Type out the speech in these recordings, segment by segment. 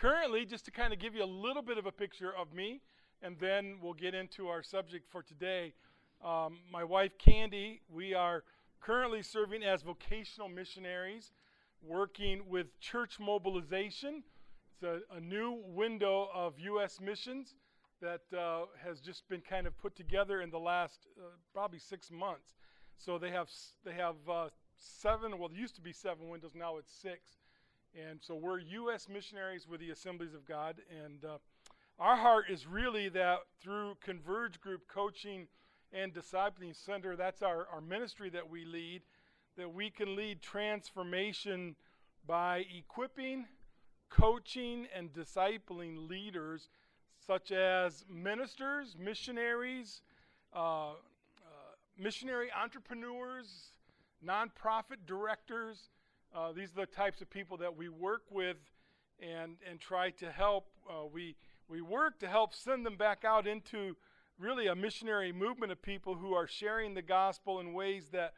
currently, just to kind of give you a little bit of a picture of me, and then we'll get into our subject for today. Um, my wife Candy, we are currently serving as vocational missionaries, working with church mobilization. It's a, a new window of U.S. missions that uh, has just been kind of put together in the last uh, probably six months. So they have they have uh, seven. Well, there used to be seven windows. Now it's six. And so we're U.S. missionaries with the Assemblies of God, and uh, our heart is really that through Converge Group coaching and discipling center, that's our, our ministry that we lead, that we can lead transformation by equipping, coaching, and discipling leaders such as ministers, missionaries, uh, uh, missionary entrepreneurs, nonprofit directors. Uh, these are the types of people that we work with and, and try to help. Uh, we, we work to help send them back out into really a missionary movement of people who are sharing the gospel in ways that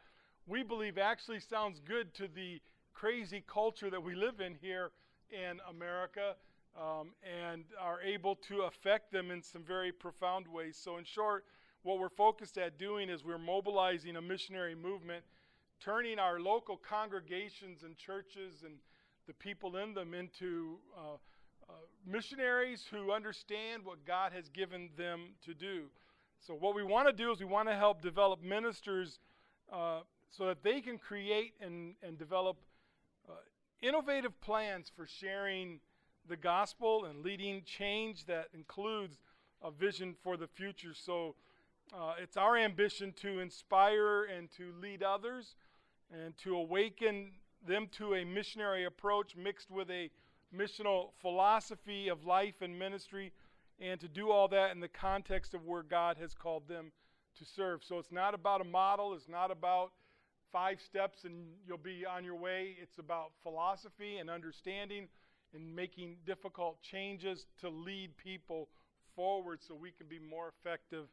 we believe actually sounds good to the crazy culture that we live in here in America um, and are able to affect them in some very profound ways. So, in short, what we're focused at doing is we're mobilizing a missionary movement, turning our local congregations and churches and the people in them into uh, uh, missionaries who understand what God has given them to do. So, what we want to do is we want to help develop ministers uh, so that they can create and, and develop uh, innovative plans for sharing the gospel and leading change that includes a vision for the future. So uh, it's our ambition to inspire and to lead others and to awaken them to a missionary approach mixed with a missional philosophy of life and ministry, and to do all that in the context of where God has called them to serve. So it's not about a model, it's not about five steps and you'll be on your way. It's about philosophy and understanding and making difficult changes to lead people forward so we can be more effective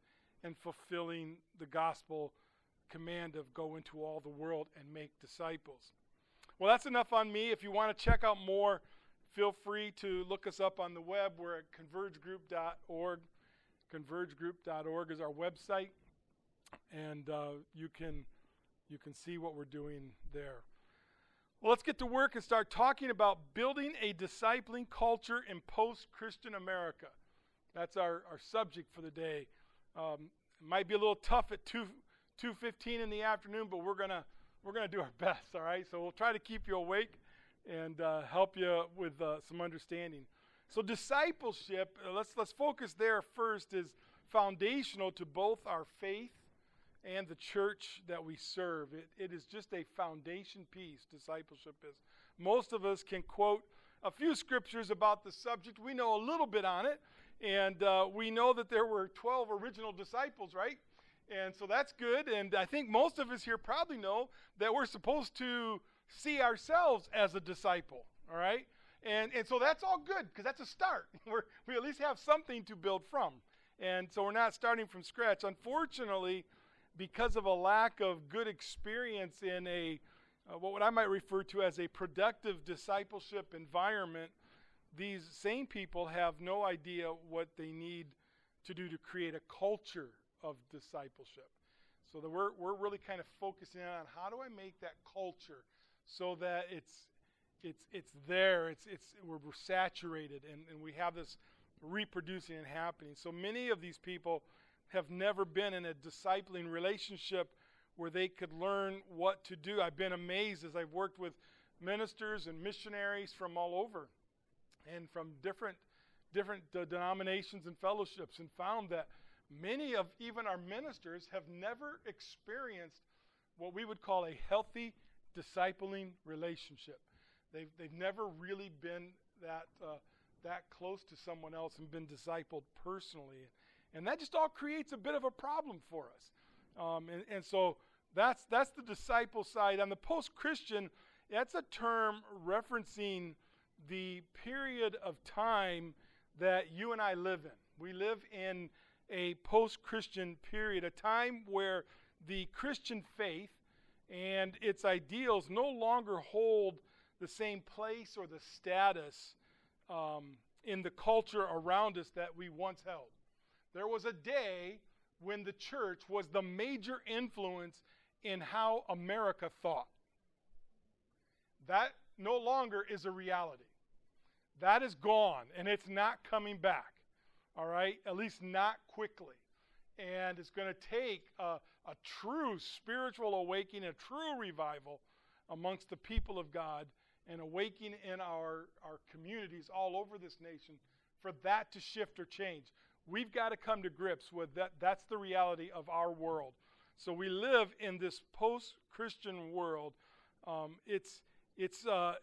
in fulfilling the gospel command of go into all the world and make disciples. Well, that's enough on me. If you want to check out more, feel free to look us up on the web. We're at convergegroup.org. Convergegroup.org is our website, and uh, you can you can see what we're doing there. Well, let's get to work and start talking about building a discipling culture in post Christian America. That's our, our subject for the day. Um, it might be a little tough at 2 2.15 in the afternoon, but we're to we're gonna do our best, all right? So we'll try to keep you awake and uh, help you with uh, some understanding. So discipleship, uh, let's, let's focus there first, is foundational to both our faith and the church that we serve. It, it is just a foundation piece, discipleship is. Most of us can quote a few scriptures about the subject. We know a little bit on it, and uh, we know that there were 12 original disciples, right? And so that's good. And I think most of us here probably know that we're supposed to see ourselves as a disciple, all right? And, and so that's all good because that's a start. We're, we at least have something to build from. And so we're not starting from scratch. Unfortunately, because of a lack of good experience in a uh, what I might refer to as a productive discipleship environment, these same people have no idea what they need to do to create a culture of discipleship. So that we're, we're really kind of focusing on how do I make that culture so that it's it's it's there, it's it's we're, we're saturated and, and we have this reproducing and happening. So many of these people have never been in a discipling relationship where they could learn what to do. I've been amazed as I've worked with ministers and missionaries from all over and from different different uh, denominations and fellowships and found that many of even our ministers have never experienced what we would call a healthy discipling relationship. They've, they've never really been that, uh, that close to someone else and been discipled personally. And that just all creates a bit of a problem for us. Um, and, and so that's, that's the disciple side. On the post Christian, that's a term referencing the period of time that you and I live in. We live in a post Christian period, a time where the Christian faith and its ideals no longer hold the same place or the status um, in the culture around us that we once held. There was a day when the church was the major influence in how America thought. That no longer is a reality. That is gone, and it's not coming back. All right? At least not quickly. And it's going to take a, a true spiritual awakening, a true revival amongst the people of God, and awakening in our, our communities all over this nation for that to shift or change. We've got to come to grips with that. That's the reality of our world. So we live in this post-Christian world. Um, it's it's uh,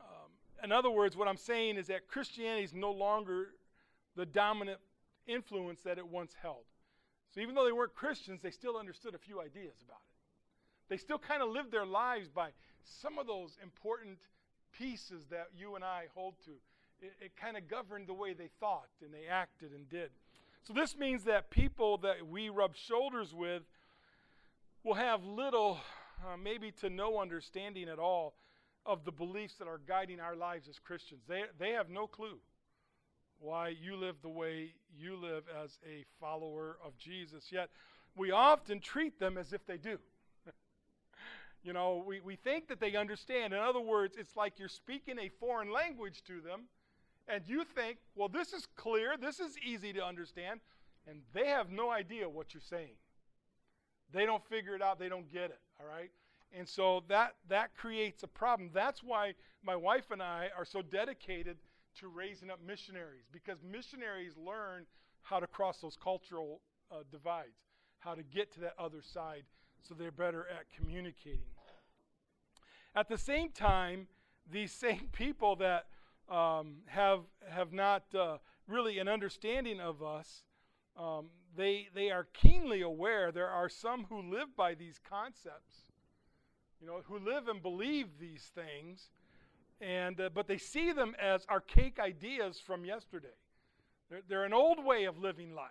um, in other words, what I'm saying is that Christianity is no longer the dominant influence that it once held. So even though they weren't Christians, they still understood a few ideas about it. They still kind of lived their lives by some of those important pieces that you and I hold to it, it kind of governed the way they thought and they acted and did. So this means that people that we rub shoulders with will have little, uh, maybe to no understanding at all of the beliefs that are guiding our lives as Christians. They, they have no clue why you live the way you live as a follower of Jesus. Yet we often treat them as if they do. you know, we, we think that they understand. In other words, it's like you're speaking a foreign language to them and you think, well, this is clear, this is easy to understand, and they have no idea what you're saying. They don't figure it out, they don't get it, all right? And so that that creates a problem. That's why my wife and I are so dedicated to raising up missionaries because missionaries learn how to cross those cultural uh, divides, how to get to that other side so they're better at communicating. At the same time, these same people that um, have, have not uh, really an understanding of us. Um, they, they are keenly aware there are some who live by these concepts, you know, who live and believe these things, and, uh, but they see them as archaic ideas from yesterday. They're, they're an old way of living life,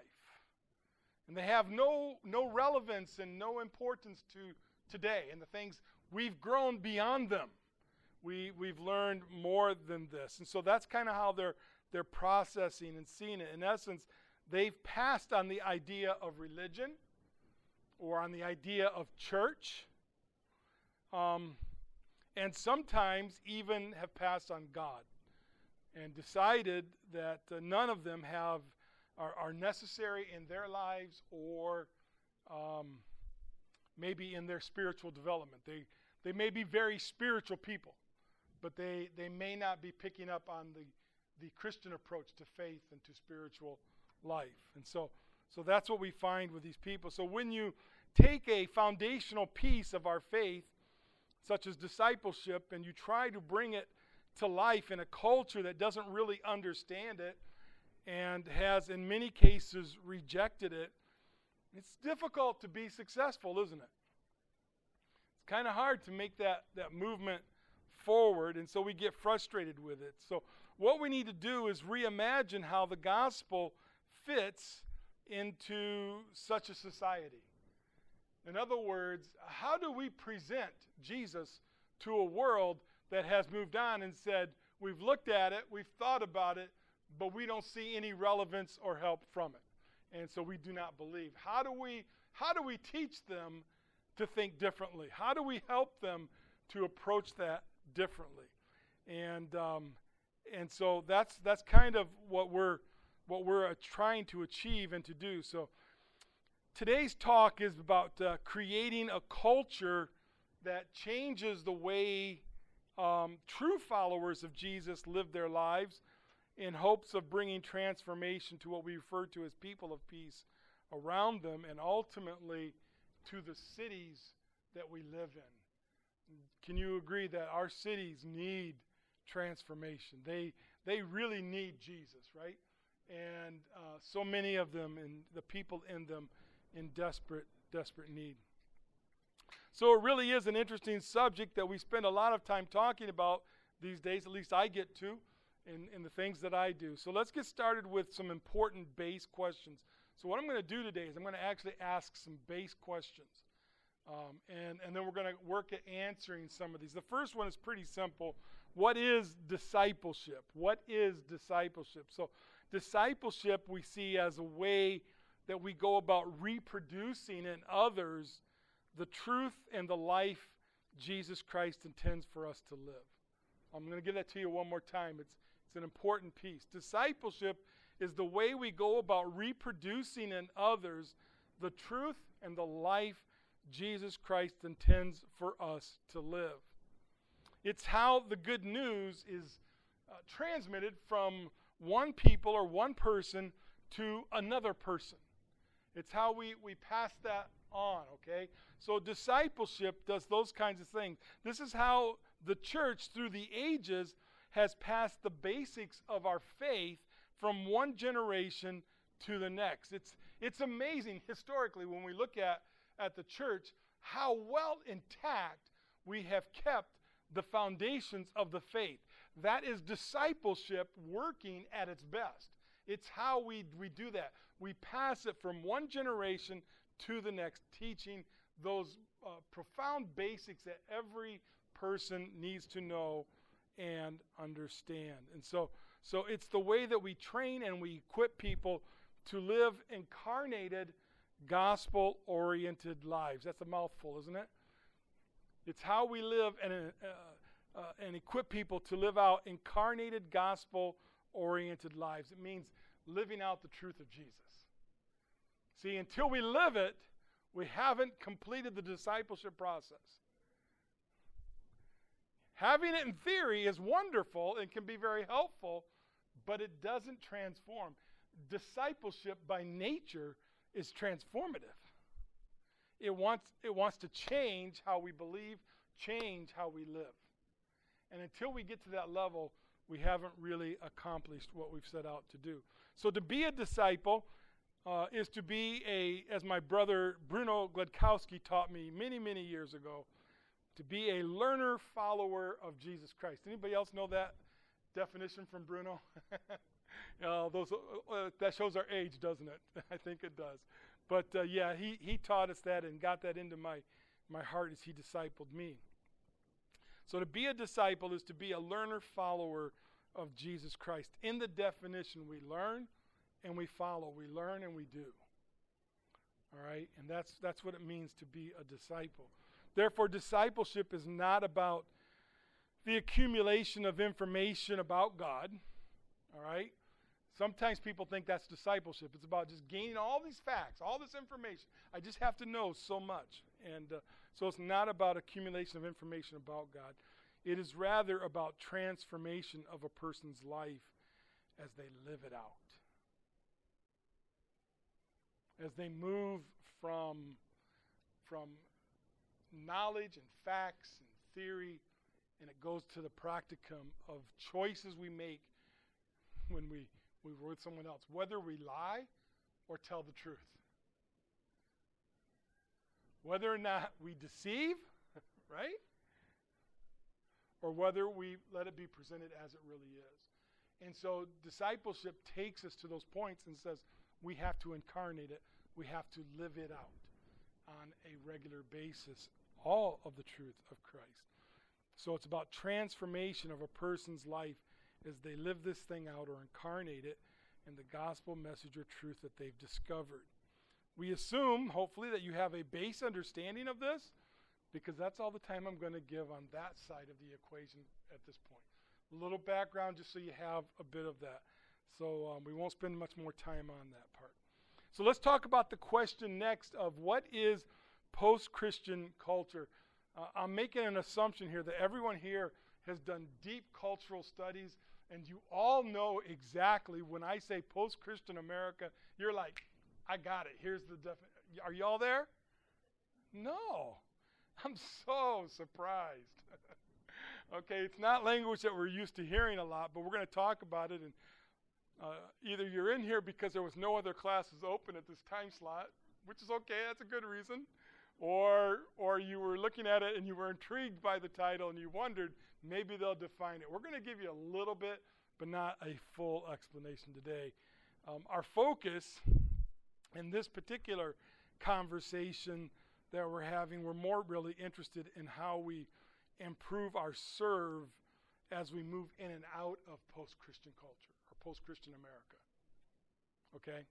and they have no, no relevance and no importance to today and the things we've grown beyond them we, we've learned more than this. And so that's kind of how they're, they're processing and seeing it. In essence, they've passed on the idea of religion or on the idea of church, um, and sometimes even have passed on God and decided that uh, none of them have are, are, necessary in their lives or um, maybe in their spiritual development. They, they may be very spiritual people, but they, they may not be picking up on the, the Christian approach to faith and to spiritual life. And so, so that's what we find with these people. So when you take a foundational piece of our faith, such as discipleship, and you try to bring it to life in a culture that doesn't really understand it and has, in many cases, rejected it, it's difficult to be successful, isn't it? It's kind of hard to make that, that movement forward, and so we get frustrated with it. So, what we need to do is reimagine how the gospel fits into such a society. In other words, how do we present Jesus to a world that has moved on and said, We've looked at it, we've thought about it, but we don't see any relevance or help from it. And so we do not believe. How do we how do we teach them to think differently? How do we help them to approach that differently. And um, and so that's that's kind of what we're what we're uh, trying to achieve and to do. So today's talk is about uh, creating a culture that changes the way um, true followers of Jesus live their lives in hopes of bringing transformation to what we refer to as people of peace around them and ultimately to the cities that we live in. Can you agree that our cities need transformation? They, they really need Jesus, right? And uh, so many of them and the people in them in desperate, desperate need. So it really is an interesting subject that we spend a lot of time talking about these days, at least I get to, in, in the things that I do. So let's get started with some important base questions. So, what I'm going to do today is I'm going to actually ask some base questions. Um, and, and then we're going to work at answering some of these. The first one is pretty simple. what is discipleship? What is discipleship? So, discipleship we see as a way that we go about reproducing in others the truth and the life Jesus Christ intends for us to live. I'm going to give that to you one more time. It's, it's an important piece. Discipleship is the way we go about reproducing in others the truth and the life Jesus Christ intends for us to live. It's how the good news is uh, transmitted from one people or one person to another person. It's how we, we pass that on, okay? So discipleship does those kinds of things. This is how the church, through the ages, has passed the basics of our faith from one generation to the next. It's, it's amazing historically when we look at, at the church how well intact we have kept the foundations of the faith. That is discipleship working at its best. It's how we, we do that. We pass it from one generation to the next, teaching those uh, profound basics that every person needs to know and understand. And so, so it's the way that we train and we equip people to live incarnated, gospel oriented lives. That's a mouthful, isn't it? It's how we live and, uh, uh, and equip people to live out incarnated, gospel oriented lives. It means living out the truth of Jesus. See, until we live it, we haven't completed the discipleship process. Having it in theory is wonderful and can be very helpful, but it doesn't transform. Discipleship by nature is transformative. It wants, it wants to change how we believe, change how we live. And until we get to that level, we haven't really accomplished what we've set out to do. So, to be a disciple uh, is to be a, as my brother Bruno Gledkowski taught me many, many years ago, to be a learner follower of Jesus Christ. Anybody else know that definition from Bruno? uh, those, uh, uh, that shows our age, doesn't it? I think it does. But uh, yeah, he, he taught us that and got that into my, my heart as he discipled me. So to be a disciple is to be a learner follower of Jesus Christ. In the definition, we learn and we follow. We learn and we do. All right? And that's, that's what it means to be a disciple. Therefore, discipleship is not about the accumulation of information about God. All right? Sometimes people think that's discipleship. It's about just gaining all these facts, all this information. I just have to know so much. And uh, so it's not about accumulation of information about God. It is rather about transformation of a person's life as they live it out as they move from, from knowledge and facts and theory, and it goes to the practicum of choices we make when we, we were with someone else, whether we lie or tell the truth. Whether or not we deceive, right? Or whether we let it be presented as it really is. And so discipleship takes us to those points and says, we have to incarnate it. We have to live it out on a regular basis, all of the truth of Christ. So it's about transformation of a person's life as they live this thing out or incarnate it in the gospel message or truth that they've discovered. We assume, hopefully, that you have a base understanding of this because that's all the time I'm going to give on that side of the equation at this point. A little background just so you have a bit of that. So um, we won't spend much more time on that part. So let's talk about the question next of what is post Christian culture. Uh, I'm making an assumption here that everyone here has done deep cultural studies, and you all know exactly when I say post Christian America, you're like, I got it. Here's the definition. Are y'all there? No. I'm so surprised. okay, it's not language that we're used to hearing a lot, but we're going to talk about it. And uh, either you're in here because there was no other classes open at this time slot, which is okay, that's a good reason, or or you were looking at it and you were intrigued by the title and you wondered maybe they'll define it. We're going to give you a little bit, but not a full explanation today. Um, our focus in this particular conversation that we're having, we're more really interested in how we improve our serve as we move in and out of post Christian culture or post Christian America. Okay?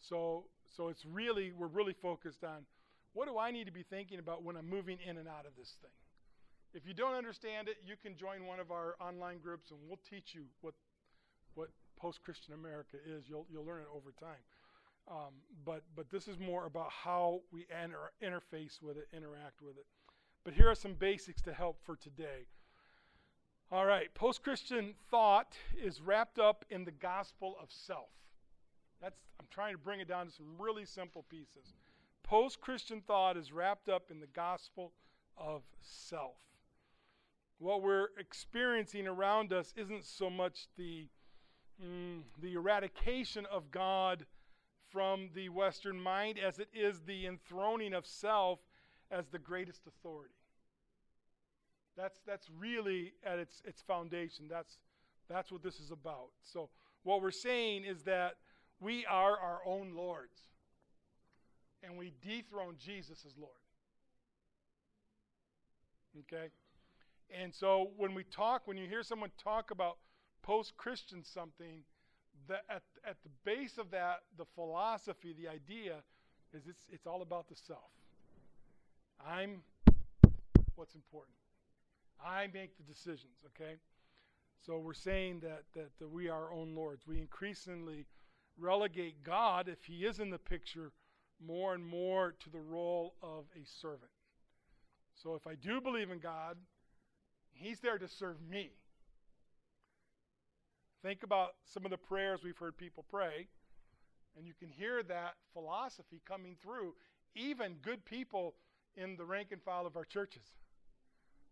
So, so it's really, we're really focused on what do I need to be thinking about when I'm moving in and out of this thing? If you don't understand it, you can join one of our online groups and we'll teach you what, what post Christian America is. You'll, you'll learn it over time. Um, but, but this is more about how we enter, interface with it, interact with it. But here are some basics to help for today. All right, post Christian thought is wrapped up in the gospel of self. That's, I'm trying to bring it down to some really simple pieces. Post Christian thought is wrapped up in the gospel of self. What we're experiencing around us isn't so much the, mm, the eradication of God from the Western mind as it is the enthroning of self as the greatest authority. That's, that's really at its, its foundation. That's, that's what this is about. So, what we're saying is that we are our own lords, and we dethrone Jesus as Lord. Okay? And so, when we talk, when you hear someone talk about post Christian something, the, at, at the base of that, the philosophy, the idea, is it's, it's all about the self. I'm what's important. I make the decisions, okay? So we're saying that, that, that we are our own lords. We increasingly relegate God, if He is in the picture, more and more to the role of a servant. So if I do believe in God, He's there to serve me. Think about some of the prayers we've heard people pray, and you can hear that philosophy coming through, even good people in the rank and file of our churches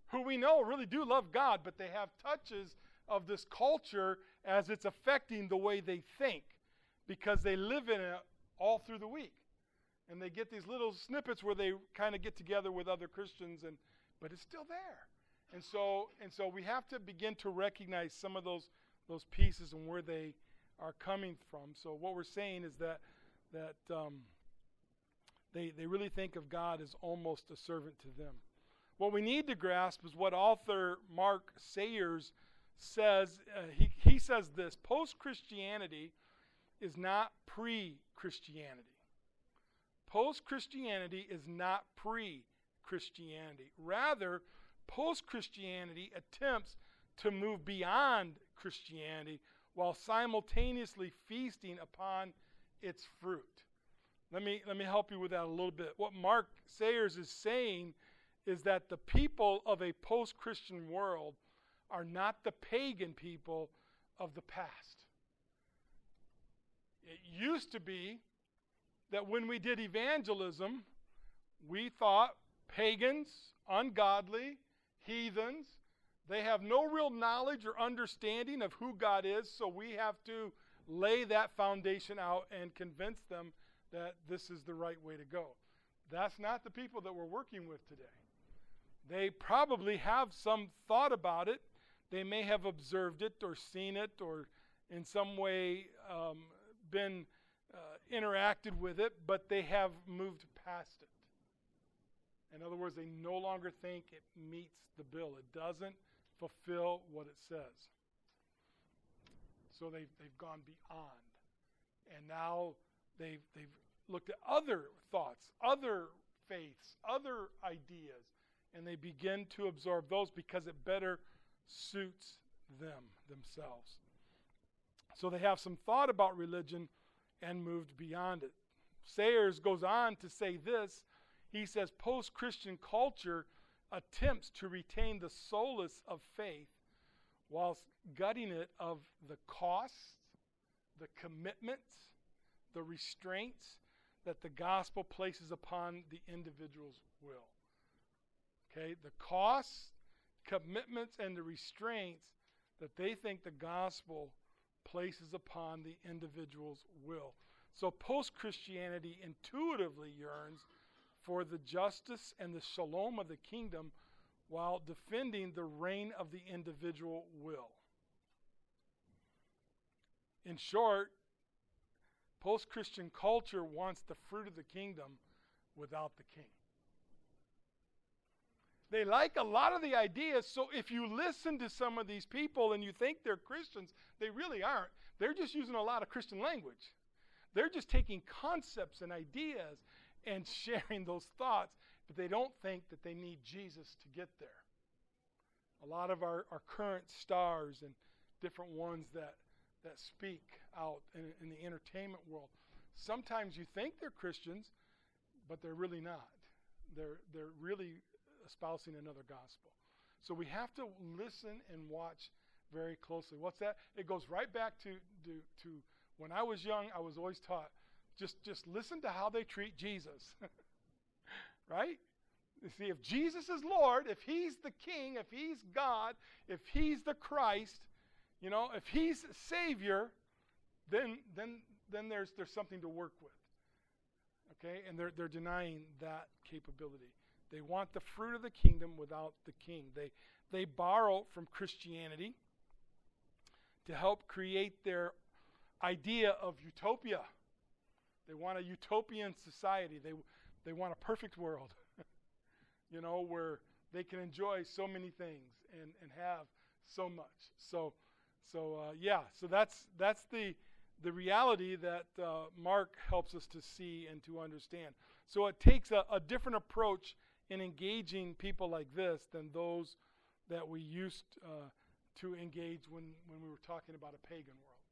who we know really do love God, but they have touches of this culture as it's affecting the way they think because they live in it all through the week. And they get these little snippets where they kind of get together with other Christians and but it's still there. And so and so we have to begin to recognize some of those those pieces and where they are coming from. So what we're saying is that that um, they they really think of God as almost a servant to them. What we need to grasp is what author Mark Sayers says. Uh, he, he says this post Christianity is not pre Christianity. Post Christianity is not pre Christianity. Rather, post Christianity attempts to move beyond Christianity while simultaneously feasting upon its fruit. Let me, let me help you with that a little bit. What Mark Sayers is saying is that the people of a post Christian world are not the pagan people of the past. It used to be that when we did evangelism, we thought pagans, ungodly, heathens, they have no real knowledge or understanding of who God is, so we have to lay that foundation out and convince them that this is the right way to go. That's not the people that we're working with today. They probably have some thought about it. They may have observed it or seen it or in some way um, been uh, interacted with it, but they have moved past it. In other words, they no longer think it meets the bill. It doesn't fulfill what it says. So they've, they've gone beyond. And now they've, they've looked at other thoughts, other faiths, other ideas, and they begin to absorb those because it better suits them themselves. So they have some thought about religion and moved beyond it. Sayers goes on to say this. He says post Christian culture attempts to retain the solace of faith whilst gutting it of the costs, the commitments, the restraints that the gospel places upon the individual's will. Okay, the costs, commitments, and the restraints that they think the gospel places upon the individual's will. So post Christianity intuitively yearns for the justice and the shalom of the kingdom while defending the reign of the individual will. In short, post Christian culture wants the fruit of the kingdom without the king. They like a lot of the ideas. So if you listen to some of these people and you think they're Christians, they really aren't. They're just using a lot of Christian language. They're just taking concepts and ideas and sharing those thoughts, but they don't think that they need Jesus to get there. A lot of our, our current stars and different ones that, that speak out in, in the entertainment world, sometimes you think they're Christians, but they're really not. They're, they're really espousing another gospel. So we have to listen and watch very closely. What's that? It goes right back to, to, to when I was young, I was always taught just, just listen to how they treat Jesus. right? You see, if Jesus is Lord, if He's the King, if He's God, if He's the Christ, you know, if He's Savior, then, then, then there's, there's something to work with. Okay? And they're, they're denying that capability. They want the fruit of the kingdom without the king. They, they borrow from Christianity to help create their idea of utopia. They want a utopian society. They, they want a perfect world, you know, where they can enjoy so many things and, and have so much. So, so uh, yeah, so that's, that's the, the reality that uh, Mark helps us to see and to understand. So it takes a, a different approach in engaging people like this than those that we used uh, to engage when, when we were talking about a pagan world.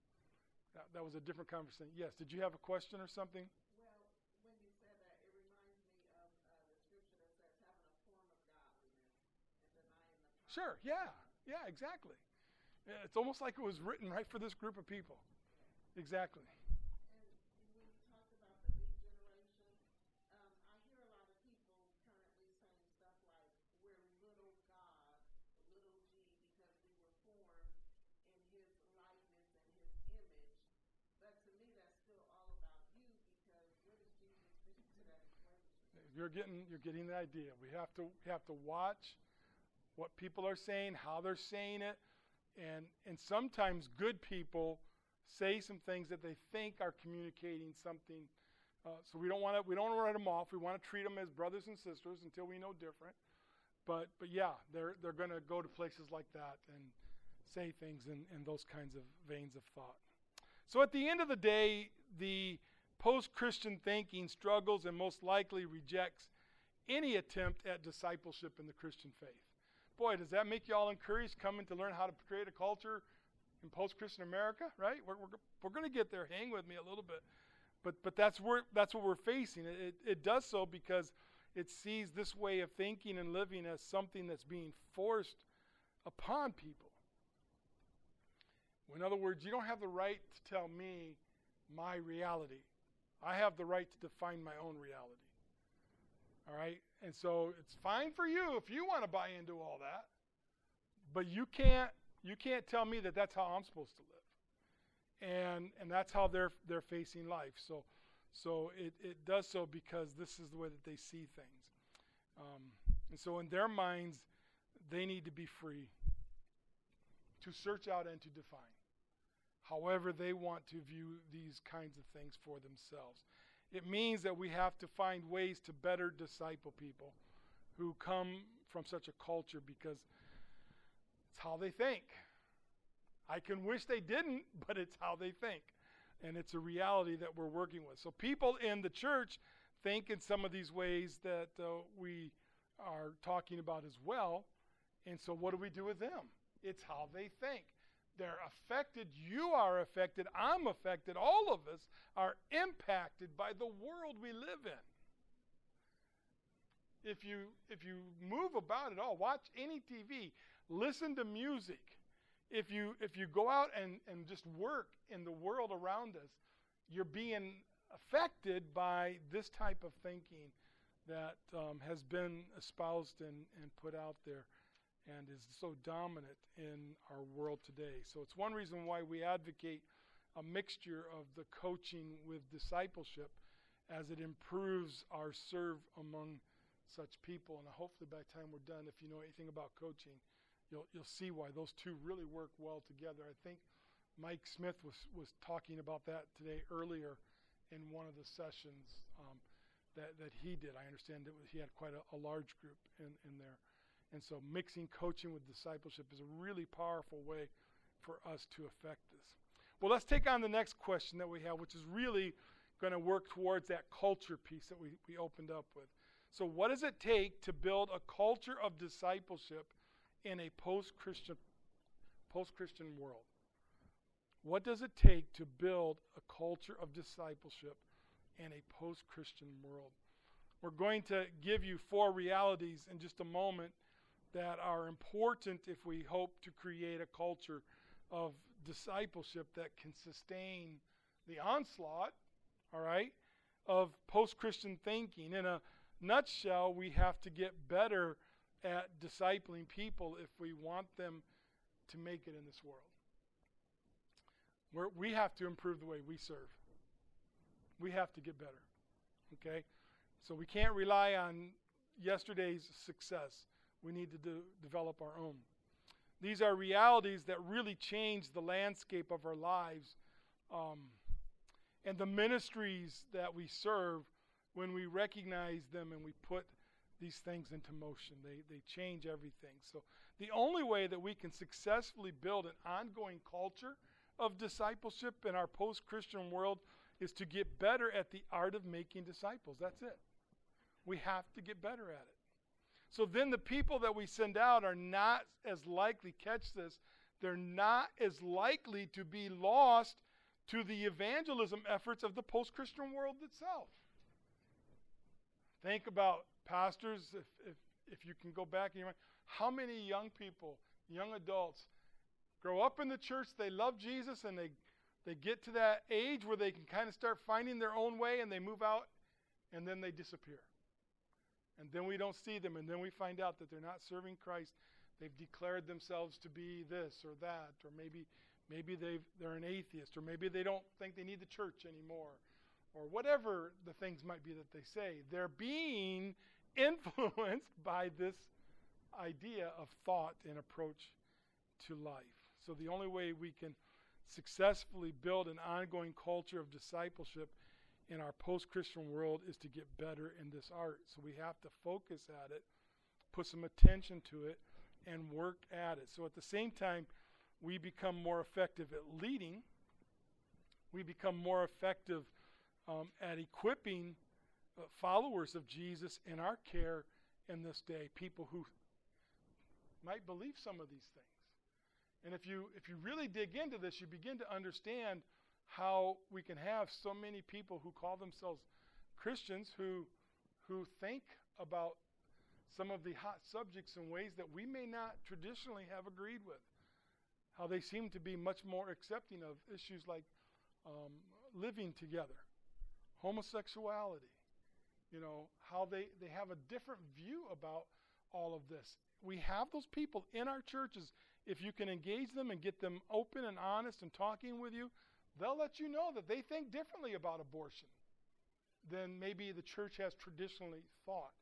That, that was a different conversation. Yes, did you have a question or something? Well, when you said that, it reminds me of uh, the scripture that says having a form of godliness and denying the power. Sure, yeah, yeah, exactly. It's almost like it was written right for this group of people. Exactly. You're getting you're getting the idea. We have to we have to watch what people are saying, how they're saying it, and and sometimes good people say some things that they think are communicating something. Uh, so we don't want to we don't write them off. We want to treat them as brothers and sisters until we know different. But but yeah, they're they're going to go to places like that and say things in, in those kinds of veins of thought. So at the end of the day, the Post Christian thinking struggles and most likely rejects any attempt at discipleship in the Christian faith. Boy, does that make you all encouraged coming to learn how to create a culture in post Christian America, right? We're, we're, we're going to get there. Hang with me a little bit. But, but that's, where, that's what we're facing. It, it, it does so because it sees this way of thinking and living as something that's being forced upon people. In other words, you don't have the right to tell me my reality. I have the right to define my own reality. All right? And so it's fine for you if you want to buy into all that. But you can't you can't tell me that that's how I'm supposed to live. And and that's how they're they're facing life. So so it, it does so because this is the way that they see things. Um, and so in their minds, they need to be free to search out and to define however they want to view these kinds of things for themselves. It means that we have to find ways to better disciple people who come from such a culture because it's how they think. I can wish they didn't, but it's how they think. And it's a reality that we're working with. So people in the church think in some of these ways that uh, we are talking about as well. And so what do we do with them? It's how they think. They're affected. You are affected. I'm affected. All of us are impacted by the world we live in. If you, if you move about at all, watch any TV, listen to music, if you, if you go out and, and just work in the world around us, you're being affected by this type of thinking that um, has been espoused and, and put out there and is so dominant in our world today. So it's one reason why we advocate a mixture of the coaching with discipleship as it improves our serve among such people. And hopefully by the time we're done, if you know anything about coaching, you'll, you'll see why those two really work well together. I think Mike Smith was, was talking about that today earlier in one of the sessions um, that, that he did. I understand that he had quite a, a large group in, in there. And so, mixing coaching with discipleship is a really powerful way for us to affect this. Well, let's take on the next question that we have, which is really going to work towards that culture piece that we, we opened up with. So, what does it take to build a culture of discipleship in a post Christian post Christian world? What does it take to build a culture of discipleship in a post Christian world? We're going to give you four realities in just a moment that are important if we hope to create a culture of discipleship that can sustain the onslaught, all right, of post Christian thinking. In a nutshell, we have to get better at discipling people if we want them to make it in this world. We're, we have to improve the way we serve. We have to get better. Okay? So we can't rely on yesterday's success. We need to do, develop our own. These are realities that really change the landscape of our lives um, and the ministries that we serve when we recognize them and we put these things into motion. They, they change everything. So, the only way that we can successfully build an ongoing culture of discipleship in our post Christian world is to get better at the art of making disciples. That's it. We have to get better at it. So then the people that we send out are not as likely, to catch this, they're not as likely to be lost to the evangelism efforts of the post Christian world itself. Think about pastors, if, if, if you can go back in your mind, how many young people, young adults, grow up in the church, they love Jesus, and they, they get to that age where they can kind of start finding their own way and they move out and then they disappear. And then we don't see them, and then we find out that they're not serving Christ. They've declared themselves to be this or that, or maybe maybe they've, they're an atheist, or maybe they don't think they need the church anymore, or whatever the things might be that they say. They're being influenced by this idea of thought and approach to life. So the only way we can successfully build an ongoing culture of discipleship in our post Christian world is to get better in this art. So we have to focus at it, put some attention to it, and work at it. So at the same time, we become more effective at leading, we become more effective um, at equipping uh, followers of Jesus in our care in this day, people who might believe some of these things. And if you if you really dig into this, you begin to understand how we can have so many people who call themselves Christians who who think about some of the hot subjects in ways that we may not traditionally have agreed with. How they seem to be much more accepting of issues like um, living together, homosexuality, you know, how they, they have a different view about all of this. We have those people in our churches. If you can engage them and get them open and honest and talking with you, they'll let you know that they think differently about abortion than maybe the church has traditionally thought.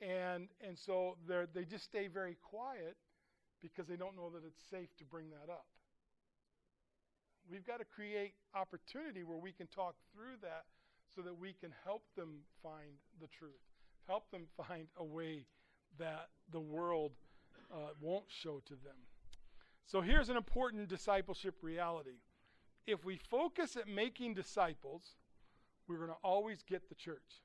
And, and so they just stay very quiet because they don't know that it's safe to bring that up. We've got to create opportunity where we can talk through that so that we can help them find the truth, help them find a way that the world uh, won't show to them. So here's an important discipleship reality if we focus at making disciples, we're going to always get the church.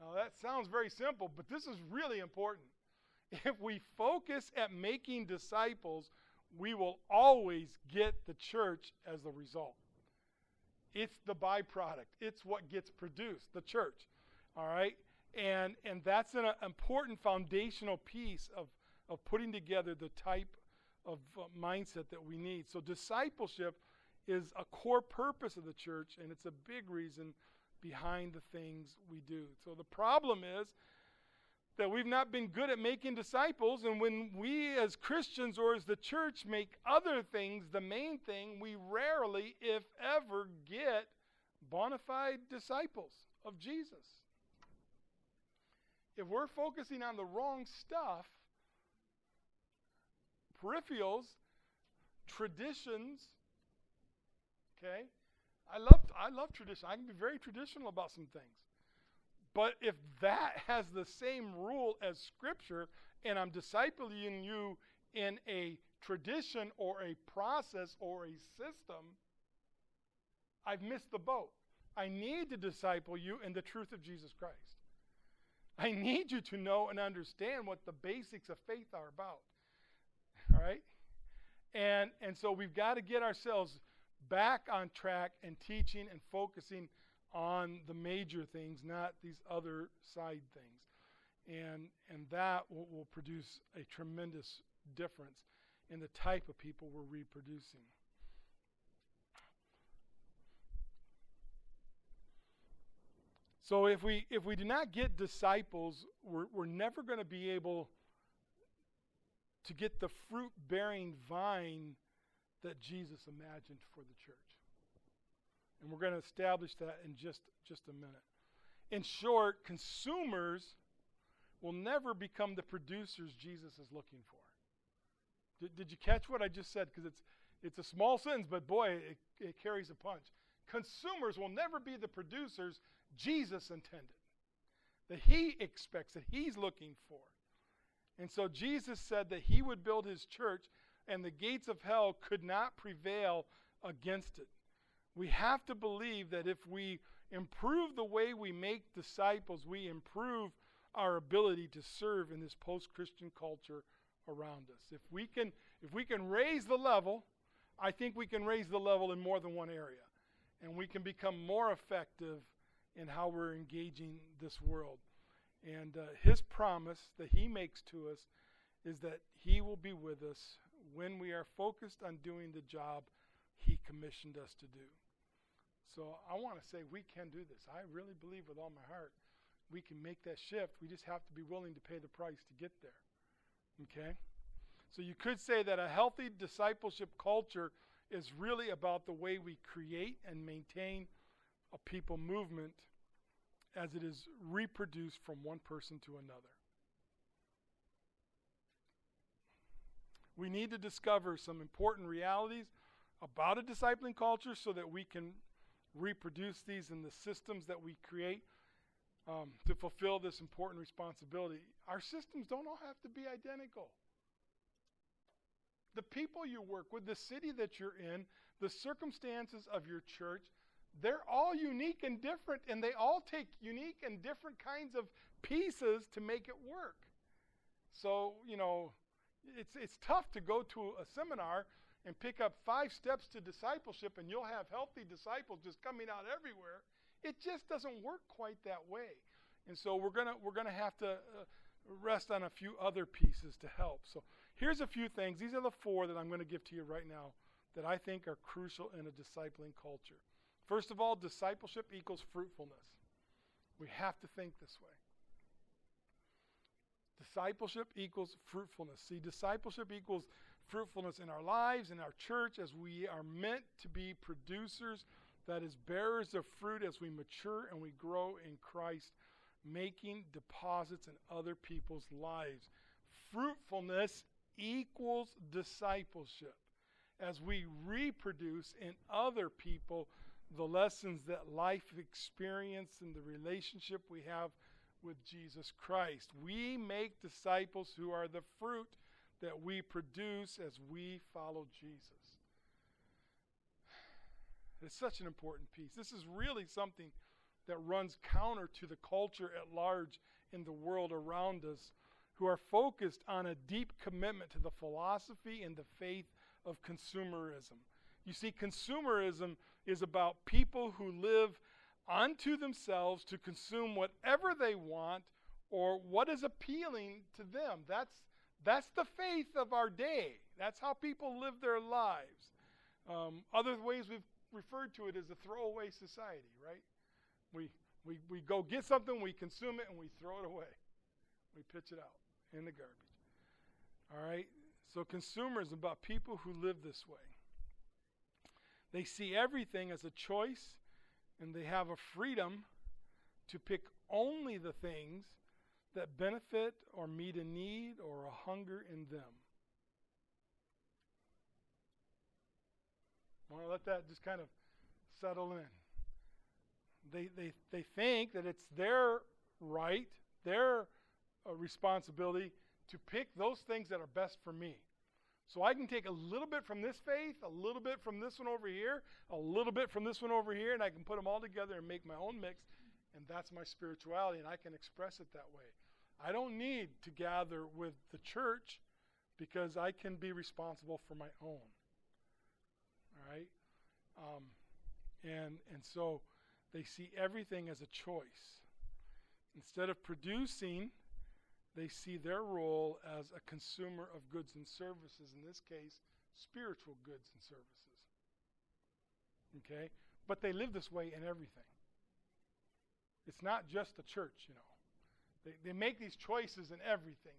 Now, that sounds very simple, but this is really important. If we focus at making disciples, we will always get the church as the result. It's the byproduct, it's what gets produced, the church. All right? And, and that's an uh, important foundational piece of, of putting together the type of uh, mindset that we need. So, discipleship is a core purpose of the church, and it's a big reason behind the things we do. So, the problem is that we've not been good at making disciples, and when we as Christians or as the church make other things the main thing, we rarely, if ever, get bona fide disciples of Jesus. If we're focusing on the wrong stuff, peripherals, traditions. Okay? I love I love tradition. I can be very traditional about some things. But if that has the same rule as Scripture, and I'm discipling you in a tradition or a process or a system, I've missed the boat. I need to disciple you in the truth of Jesus Christ. I need you to know and understand what the basics of faith are about. Right? And and so we've got to get ourselves back on track and teaching and focusing on the major things, not these other side things. And and that will, will produce a tremendous difference in the type of people we're reproducing. So if we if we do not get disciples, we're, we're never going to be able to get the fruit bearing vine that Jesus imagined for the church. And we're going to establish that in just, just a minute. In short, consumers will never become the producers Jesus is looking for. Did, did you catch what I just said? Because it's, it's a small sentence, but boy, it, it carries a punch. Consumers will never be the producers Jesus intended, that he expects, that he's looking for. And so Jesus said that he would build his church and the gates of hell could not prevail against it. We have to believe that if we improve the way we make disciples, we improve our ability to serve in this post-Christian culture around us. If we can if we can raise the level, I think we can raise the level in more than one area. And we can become more effective in how we're engaging this world. And uh, his promise that he makes to us is that he will be with us when we are focused on doing the job he commissioned us to do. So I want to say we can do this. I really believe with all my heart we can make that shift. We just have to be willing to pay the price to get there. Okay? So you could say that a healthy discipleship culture is really about the way we create and maintain a people movement as it is reproduced from one person to another. We need to discover some important realities about a discipling culture so that we can reproduce these in the systems that we create um, to fulfill this important responsibility. Our systems don't all have to be identical. The people you work with, the city that you're in, the circumstances of your church, they're all unique and different, and they all take unique and different kinds of pieces to make it work. So, you know, it's, it's tough to go to a seminar and pick up five steps to discipleship and you'll have healthy disciples just coming out everywhere. It just doesn't work quite that way. And so we're going we're to have to uh, rest on a few other pieces to help. So here's a few things. These are the four that I'm going to give to you right now that I think are crucial in a discipling culture. First of all, discipleship equals fruitfulness. We have to think this way. Discipleship equals fruitfulness. See, discipleship equals fruitfulness in our lives, in our church, as we are meant to be producers, that is, bearers of fruit as we mature and we grow in Christ, making deposits in other people's lives. Fruitfulness equals discipleship as we reproduce in other people the lessons that life experience and the relationship we have with Jesus Christ. We make disciples who are the fruit that we produce as we follow Jesus. It's such an important piece. This is really something that runs counter to the culture at large in the world around us who are focused on a deep commitment to the philosophy and the faith of consumerism. You see, consumerism is about people who live unto themselves to consume whatever they want or what is appealing to them. That's, that's the faith of our day. That's how people live their lives. Um, other ways we've referred to it as a throwaway society, right? We, we, we go get something, we consume it, and we throw it away. We pitch it out in the garbage. All right? So, consumerism about people who live this way. They see everything as a choice, and they have a freedom to pick only the things that benefit or meet a need or a hunger in them. I want to let that just kind of settle in. They, they, they think that it's their right, their uh, responsibility to pick those things that are best for me. So I can take a little bit from this faith, a little bit from this one over here, a little bit from this one over here, and I can put them all together and make my own mix. And that's my spirituality, and I can express it that way. I don't need to gather with the church because I can be responsible for my own. All right? Um, and, and so they see everything as a choice. Instead of producing, they see their role as a consumer of goods and services, in this case, spiritual goods and services. Okay? But they live this way in everything. It's not just the church, you know. They, they make these choices in everything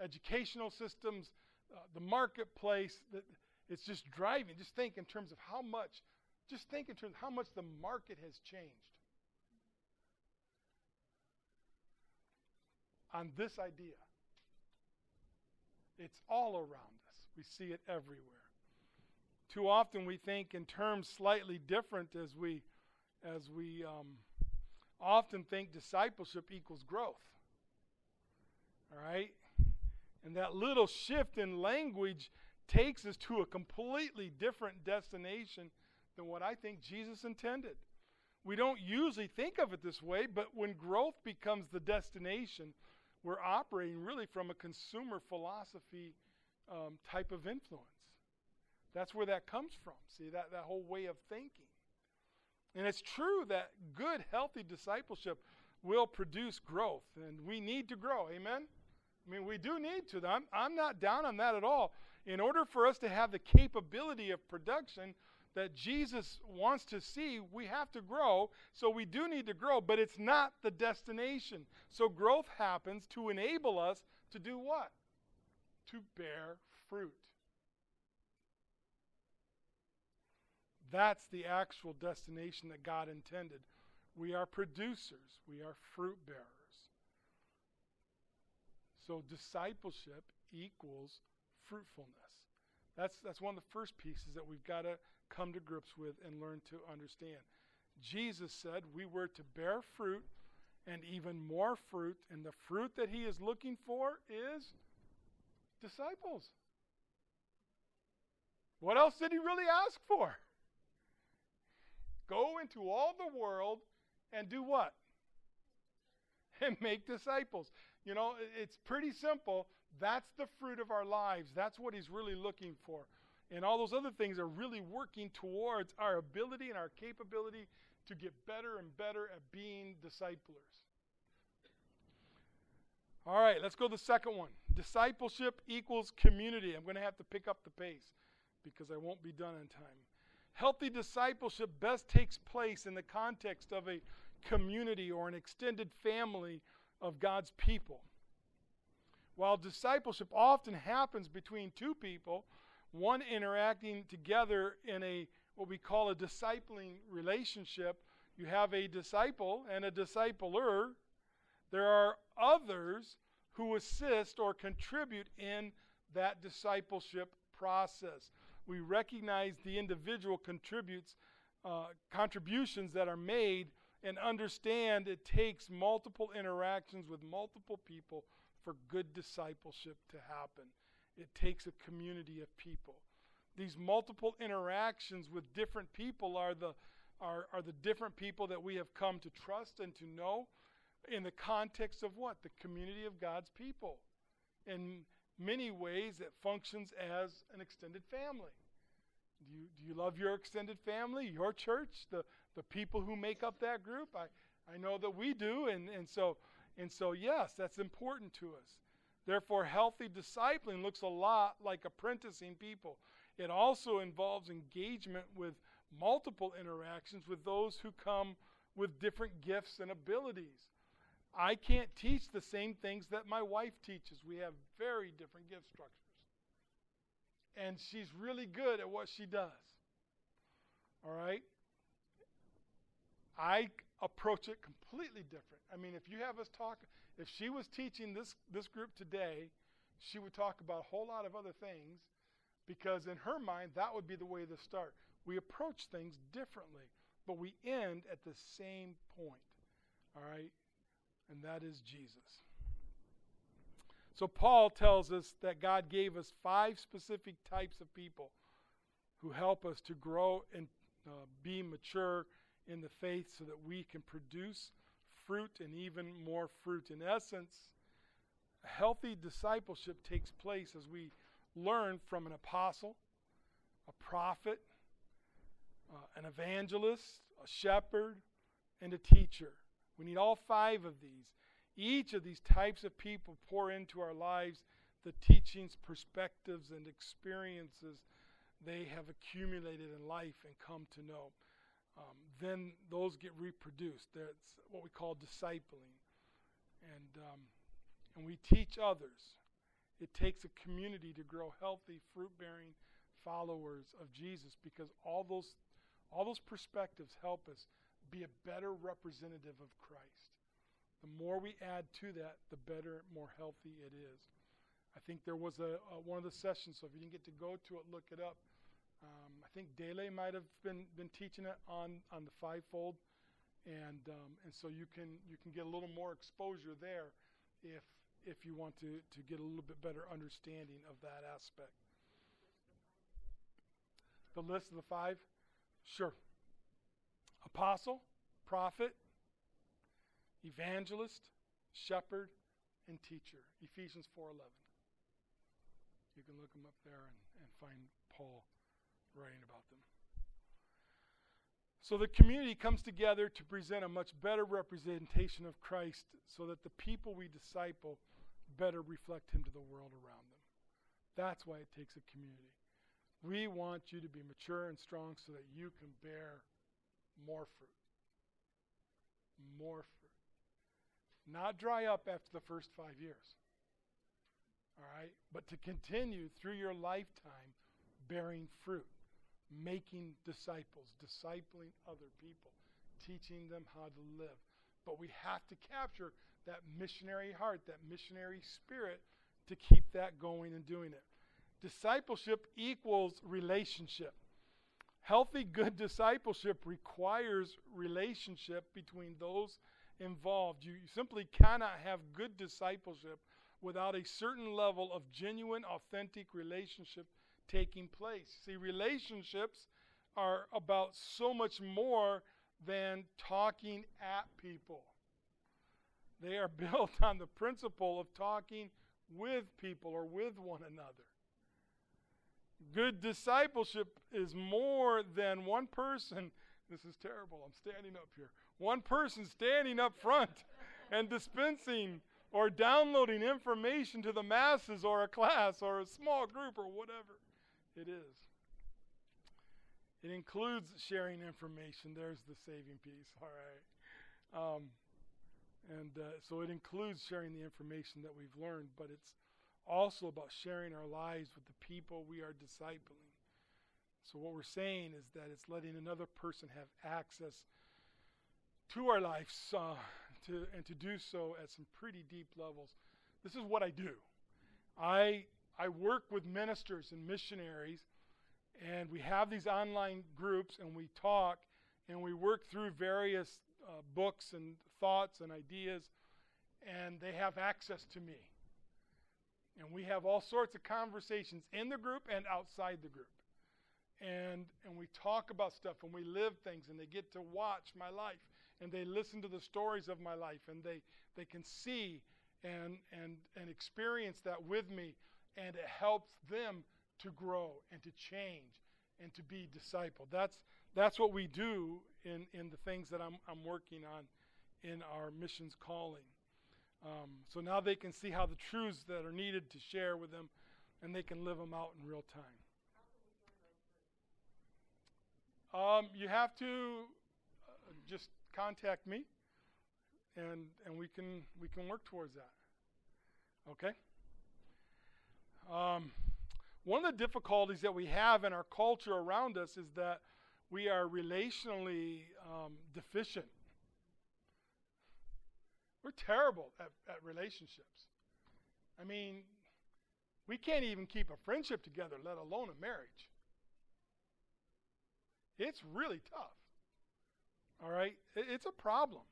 educational systems, uh, the marketplace. The, it's just driving. Just think in terms of how much, just think in terms of how much the market has changed. On this idea. It's all around us. We see it everywhere. Too often we think in terms slightly different as we as we um, often think discipleship equals growth. All right? And that little shift in language takes us to a completely different destination than what I think Jesus intended. We don't usually think of it this way, but when growth becomes the destination, we're operating really from a consumer philosophy um, type of influence. That's where that comes from. See, that, that whole way of thinking. And it's true that good, healthy discipleship will produce growth, and we need to grow. Amen? I mean, we do need to. I'm, I'm not down on that at all. In order for us to have the capability of production that Jesus wants to see, we have to grow. So we do need to grow, but it's not the destination. So growth happens to enable us to do what? To bear fruit. That's the actual destination that God intended. We are producers, we are fruit bearers. So discipleship equals fruitfulness. That's, that's one of the first pieces that we've got to come to grips with and learn to understand. Jesus said we were to bear fruit and even more fruit, and the fruit that he is looking for is disciples. What else did he really ask for? Go into all the world and do what? And make disciples. You know, it's pretty simple. That's the fruit of our lives. That's what he's really looking for. And all those other things are really working towards our ability and our capability to get better and better at being disciplers. All right, let's go to the second one. Discipleship equals community. I'm going to have to pick up the pace because I won't be done in time. Healthy discipleship best takes place in the context of a community or an extended family of God's people. While discipleship often happens between two people, one interacting together in a what we call a discipling relationship, you have a disciple and a discipler. There are others who assist or contribute in that discipleship process we recognize the individual contributes uh, contributions that are made and understand it takes multiple interactions with multiple people for good discipleship to happen. It takes a community of people. These multiple interactions with different people are the, are, are the different people that we have come to trust and to know in the context of what? The community of God's people. In many ways it functions as an extended family. Do you, do you love your extended family, your church, the, the people who make up that group? I, I know that we do, and, and, so, and so, yes, that's important to us. Therefore, healthy discipling looks a lot like apprenticing people. It also involves engagement with multiple interactions with those who come with different gifts and abilities. I can't teach the same things that my wife teaches. We have very different gift structures. And she's really good at what she does. All right? I approach it completely different. I mean, if you have us talk, if she was teaching this, this group today, she would talk about a whole lot of other things because in her mind, that would be the way to start. We approach things differently, but we end at the same point. All right? and that is Jesus. So, Paul tells us that God gave us five specific types of people who help us to grow and uh, be mature in the faith so that we can produce fruit and even more fruit. In essence, healthy discipleship takes place as we learn from an apostle, a prophet, uh, an evangelist, a shepherd, and a teacher. We need all five of these. Each of these types of people pour into our lives the teachings, perspectives, and experiences they have accumulated in life and come to know. Um, then those get reproduced. That's what we call discipling. And, um, and we teach others. It takes a community to grow healthy, fruit bearing followers of Jesus because all those, all those perspectives help us be a better representative of Christ. The more we add to that, the better, more healthy it is. I think there was a, a one of the sessions, so if you didn't get to go to it, look it up. I think Dele might have been, been teaching it on, on the fivefold, and um, and so you can you can get a little more exposure there if if you want to to get a little bit better understanding of that aspect. The list of the five, sure. Apostle, prophet, evangelist, shepherd, and teacher. Ephesians 4:11. You can look them up there and, and find Paul writing about them. So the community comes together to present a much better representation of Christ so that the people we disciple better reflect him to the world around them. That's why it takes a community. We want you to be mature and strong so that you can bear more fruit. More fruit. Not dry up after the first five years. All right? But to continue through your lifetime bearing fruit, making disciples, discipling other people, teaching them how to live. But we have to capture that missionary heart, that missionary spirit to keep that going and doing it. Discipleship equals relationship. Healthy, good discipleship requires relationship between those involved. You simply cannot have good discipleship without a certain level of genuine, authentic relationship taking place. See, relationships are about so much more than talking at people. They are built on the principle of talking with people or with one another. Good discipleship is more than one person. This is terrible. I'm standing up here. One person standing up front and dispensing or downloading information to the masses or a class or a small group or whatever it is. It includes sharing information. There's the saving piece. All right. Um, and uh, so it includes sharing the information that we've learned, but it's also about sharing our lives with the people we are discipling. So, what we're saying is that it's letting another person have access to our lives uh, to, and to do so at some pretty deep levels. This is what I do. I, I work with ministers and missionaries, and we have these online groups, and we talk, and we work through various uh, books and thoughts and ideas, and they have access to me. And we have all sorts of conversations in the group and outside the group. And, and we talk about stuff and we live things and they get to watch my life and they listen to the stories of my life and they, they can see and, and, and experience that with me and it helps them to grow and to change and to be discipled. That's, that's what we do in, in the things that I'm, I'm working on in our missions calling. Um, so now they can see how the truths that are needed to share with them, and they can live them out in real time. Um, you have to uh, just contact me, and and we can we can work towards that. Okay. Um, one of the difficulties that we have in our culture around us is that we are relationally um, deficient. We're terrible at, at relationships. I mean, we can't even keep a friendship together, let alone a marriage. It's really tough. All right? It, it's a problem.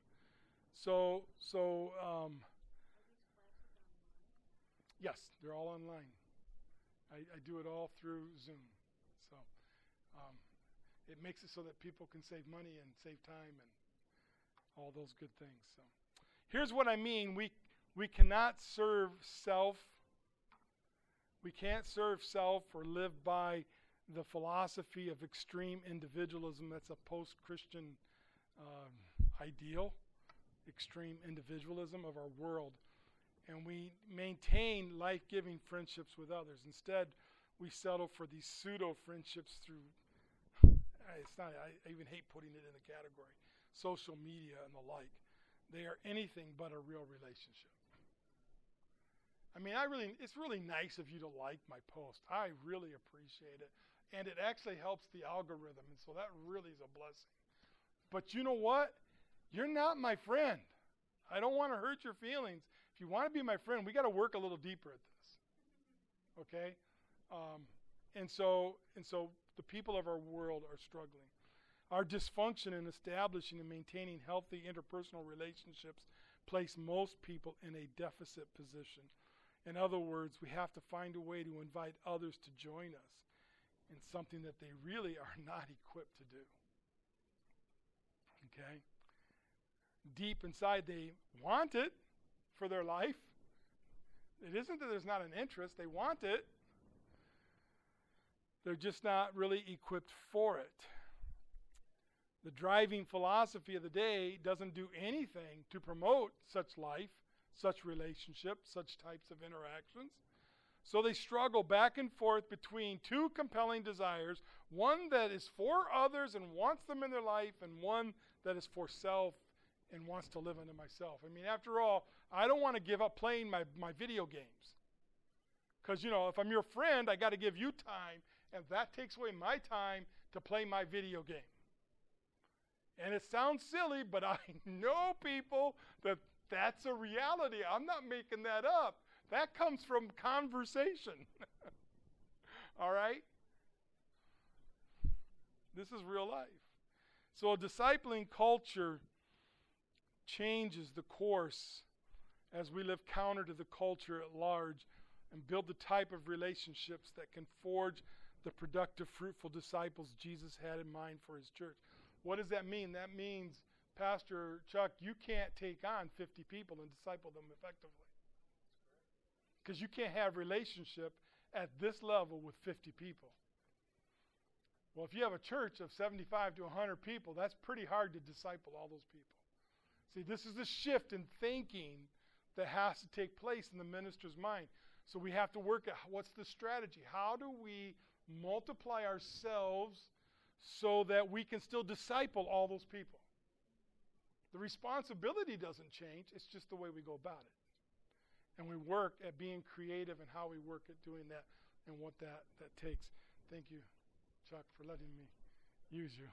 So, so, um, yes, they're all online. I, I do it all through Zoom. So, um, it makes it so that people can save money and save time and all those good things. So, here's what I mean: we we cannot serve self. We can't serve self or live by the philosophy of extreme individualism. That's a post-Christian um, ideal, extreme individualism of our world, and we maintain life-giving friendships with others. Instead, we settle for these pseudo friendships through. It's not. I even hate putting it in a category social media and the like. They are anything but a real relationship. I mean, I really, it's really nice of you to like my post. I really appreciate it. And it actually helps the algorithm. And so that really is a blessing. But you know what? You're not my friend. I don't want to hurt your feelings. If you want to be my friend, we got to work a little deeper at this. Okay? Um, and so, and so the people of our world are struggling. Our dysfunction in establishing and maintaining healthy interpersonal relationships place most people in a deficit position. In other words, we have to find a way to invite others to join us in something that they really are not equipped to do. Okay? Deep inside, they want it for their life. It isn't that there's not an interest, they want it. They're just not really equipped for it. The driving philosophy of the day doesn't do anything to promote such life, such relationships, such types of interactions. So they struggle back and forth between two compelling desires one that is for others and wants them in their life, and one that is for self and wants to live unto myself. I mean, after all, I don't want to give up playing my, my video games. Because, you know, if I'm your friend, I got to give you time, and that takes away my time to play my video game. And it sounds silly, but I know people that that's a reality. I'm not making that up. That comes from conversation. All right? This is real life. So a discipling culture changes the course as we live counter to the culture at large and build the type of relationships that can forge the productive, fruitful disciples Jesus had in mind for his church. What does that mean? That means, Pastor Chuck, you can't take on 50 people and disciple them effectively. Because you can't have relationship at this level with 50 people. Well, if you have a church of 75 to 100 people, that's pretty hard to disciple all those people. See, this is the shift in thinking that has to take place in the minister's mind. So we have to work at what's the strategy? How do we multiply ourselves so that we can still disciple all those people. The responsibility doesn't change, it's just the way we go about it. And we work at being creative and how we work at doing that and what that, that takes. Thank you, Chuck, for letting me use you.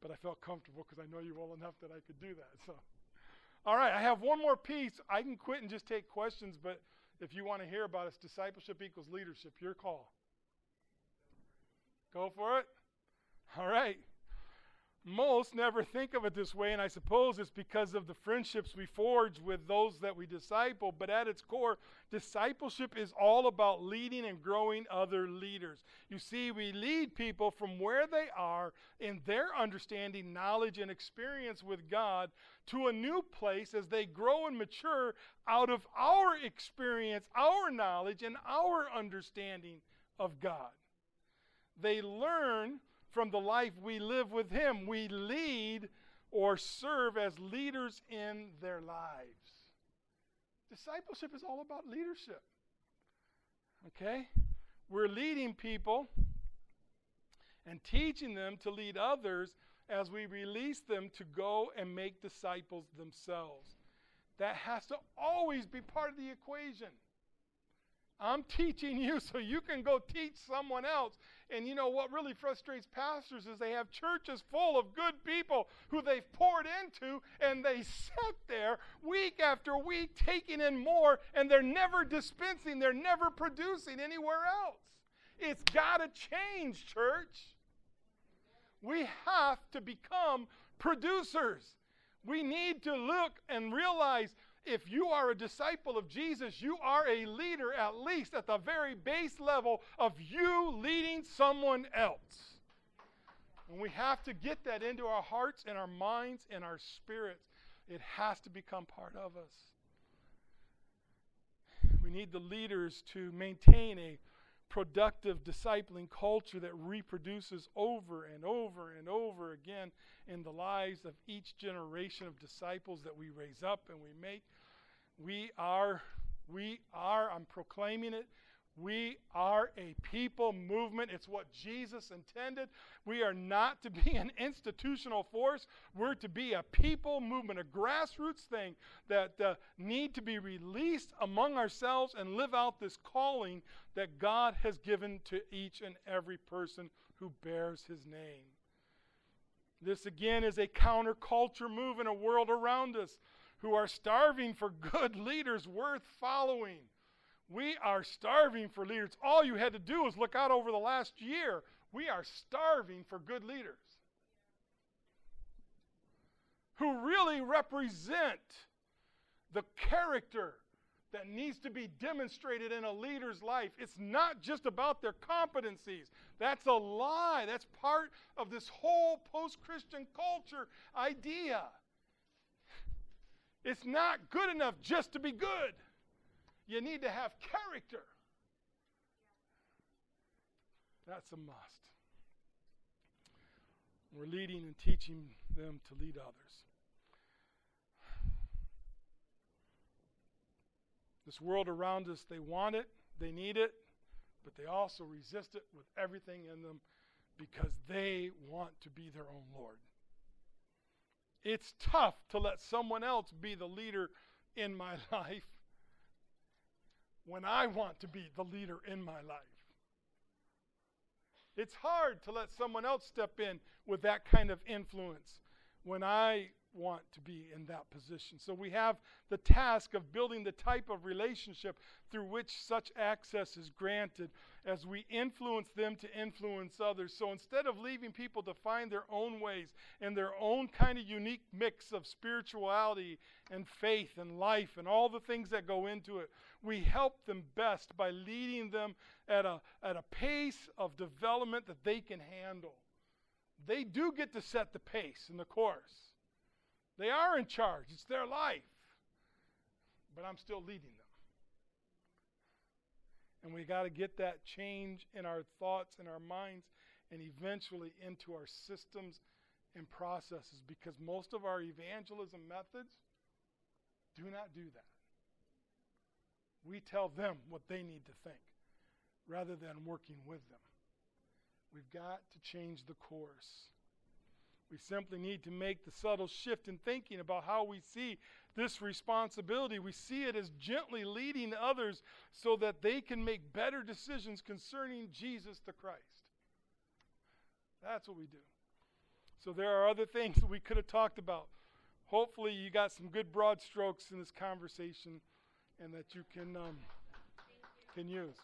But I felt comfortable because I know you well enough that I could do that. So, all right, I have one more piece. I can quit and just take questions, but if you want to hear about it, discipleship equals leadership. Your call. Go for it. All right. Most never think of it this way, and I suppose it's because of the friendships we forge with those that we disciple. But at its core, discipleship is all about leading and growing other leaders. You see, we lead people from where they are in their understanding, knowledge, and experience with God to a new place as they grow and mature out of our experience, our knowledge, and our understanding of God. They learn from the life we live with Him. We lead or serve as leaders in their lives. Discipleship is all about leadership. Okay? We're leading people and teaching them to lead others as we release them to go and make disciples themselves. That has to always be part of the equation. I'm teaching you so you can go teach someone else. And you know what really frustrates pastors is they have churches full of good people who they've poured into and they sit there week after week taking in more and they're never dispensing, they're never producing anywhere else. It's got to change, church. We have to become producers. We need to look and realize if you are a disciple of Jesus, you are a leader, at least at the very base level of you leading someone else. And we have to get that into our hearts and our minds and our spirits. It has to become part of us. We need the leaders to maintain a productive discipling culture that reproduces over and over and over again in the lives of each generation of disciples that we raise up and we make. We are, we are, I'm proclaiming it, we are a people movement. It's what Jesus intended. We are not to be an institutional force. We're to be a people movement, a grassroots thing that uh, need to be released among ourselves and live out this calling that God has given to each and every person who bears his name. This again is a counterculture move in a world around us who are starving for good leaders worth following. We are starving for leaders. All you had to do was look out over the last year. We are starving for good leaders who really represent the character that needs to be demonstrated in a leader's life. It's not just about their competencies. That's a lie. That's part of this whole post Christian culture idea. It's not good enough just to be good. You need to have character. That's a must. We're leading and teaching them to lead others. This world around us, they want it, they need it, but they also resist it with everything in them because they want to be their own Lord. It's tough to let someone else be the leader in my life when I want to be the leader in my life. It's hard to let someone else step in with that kind of influence when I want to be in that position. So we have the task of building the type of relationship through which such access is granted as we influence them to influence others. So instead of leaving people to find their own ways and their own kind of unique mix of spirituality and faith and life and all the things that go into it, we help them best by leading them at a, at a pace of development that they can handle. They do get to set the pace and the course. They are in charge, it's their life. But I'm still leading them. And we got to get that change in our thoughts and our minds and eventually into our systems and processes because most of our evangelism methods do not do that. We tell them what they need to think rather than working with them. We've got to change the course. We simply need to make the subtle shift in thinking about how we see this responsibility. We see it as gently leading others so that they can make better decisions concerning Jesus the Christ. That's what we do. So there are other things that we could have talked about. Hopefully, you got some good broad strokes in this conversation and that you can, um, can use.